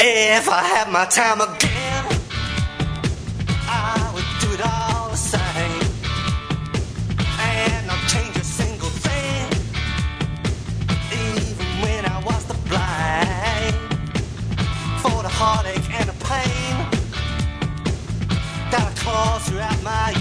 If I had my time again, I would do it all the same. And I'd change a single thing, even when I was the blind. For the heartache and the pain that I caused throughout my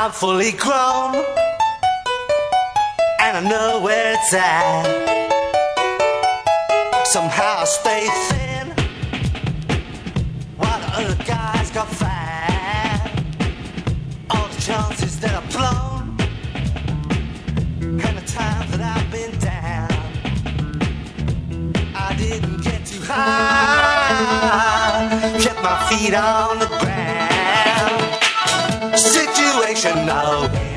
I'm fully grown, and I know where it's at. Somehow I stay thin, while the other guys got fat all the chances that I've blown and the times that I've been down. I didn't get too high, kept my feet on the ground. Situation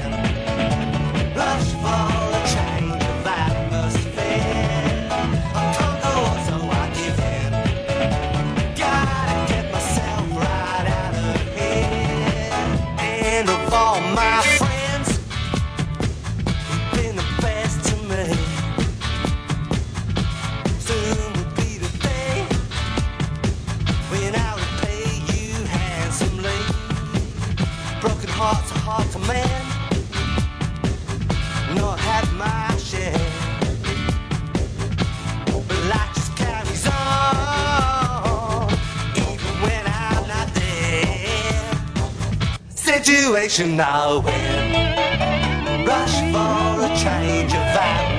Situation now win. Rush for a change of atmosphere.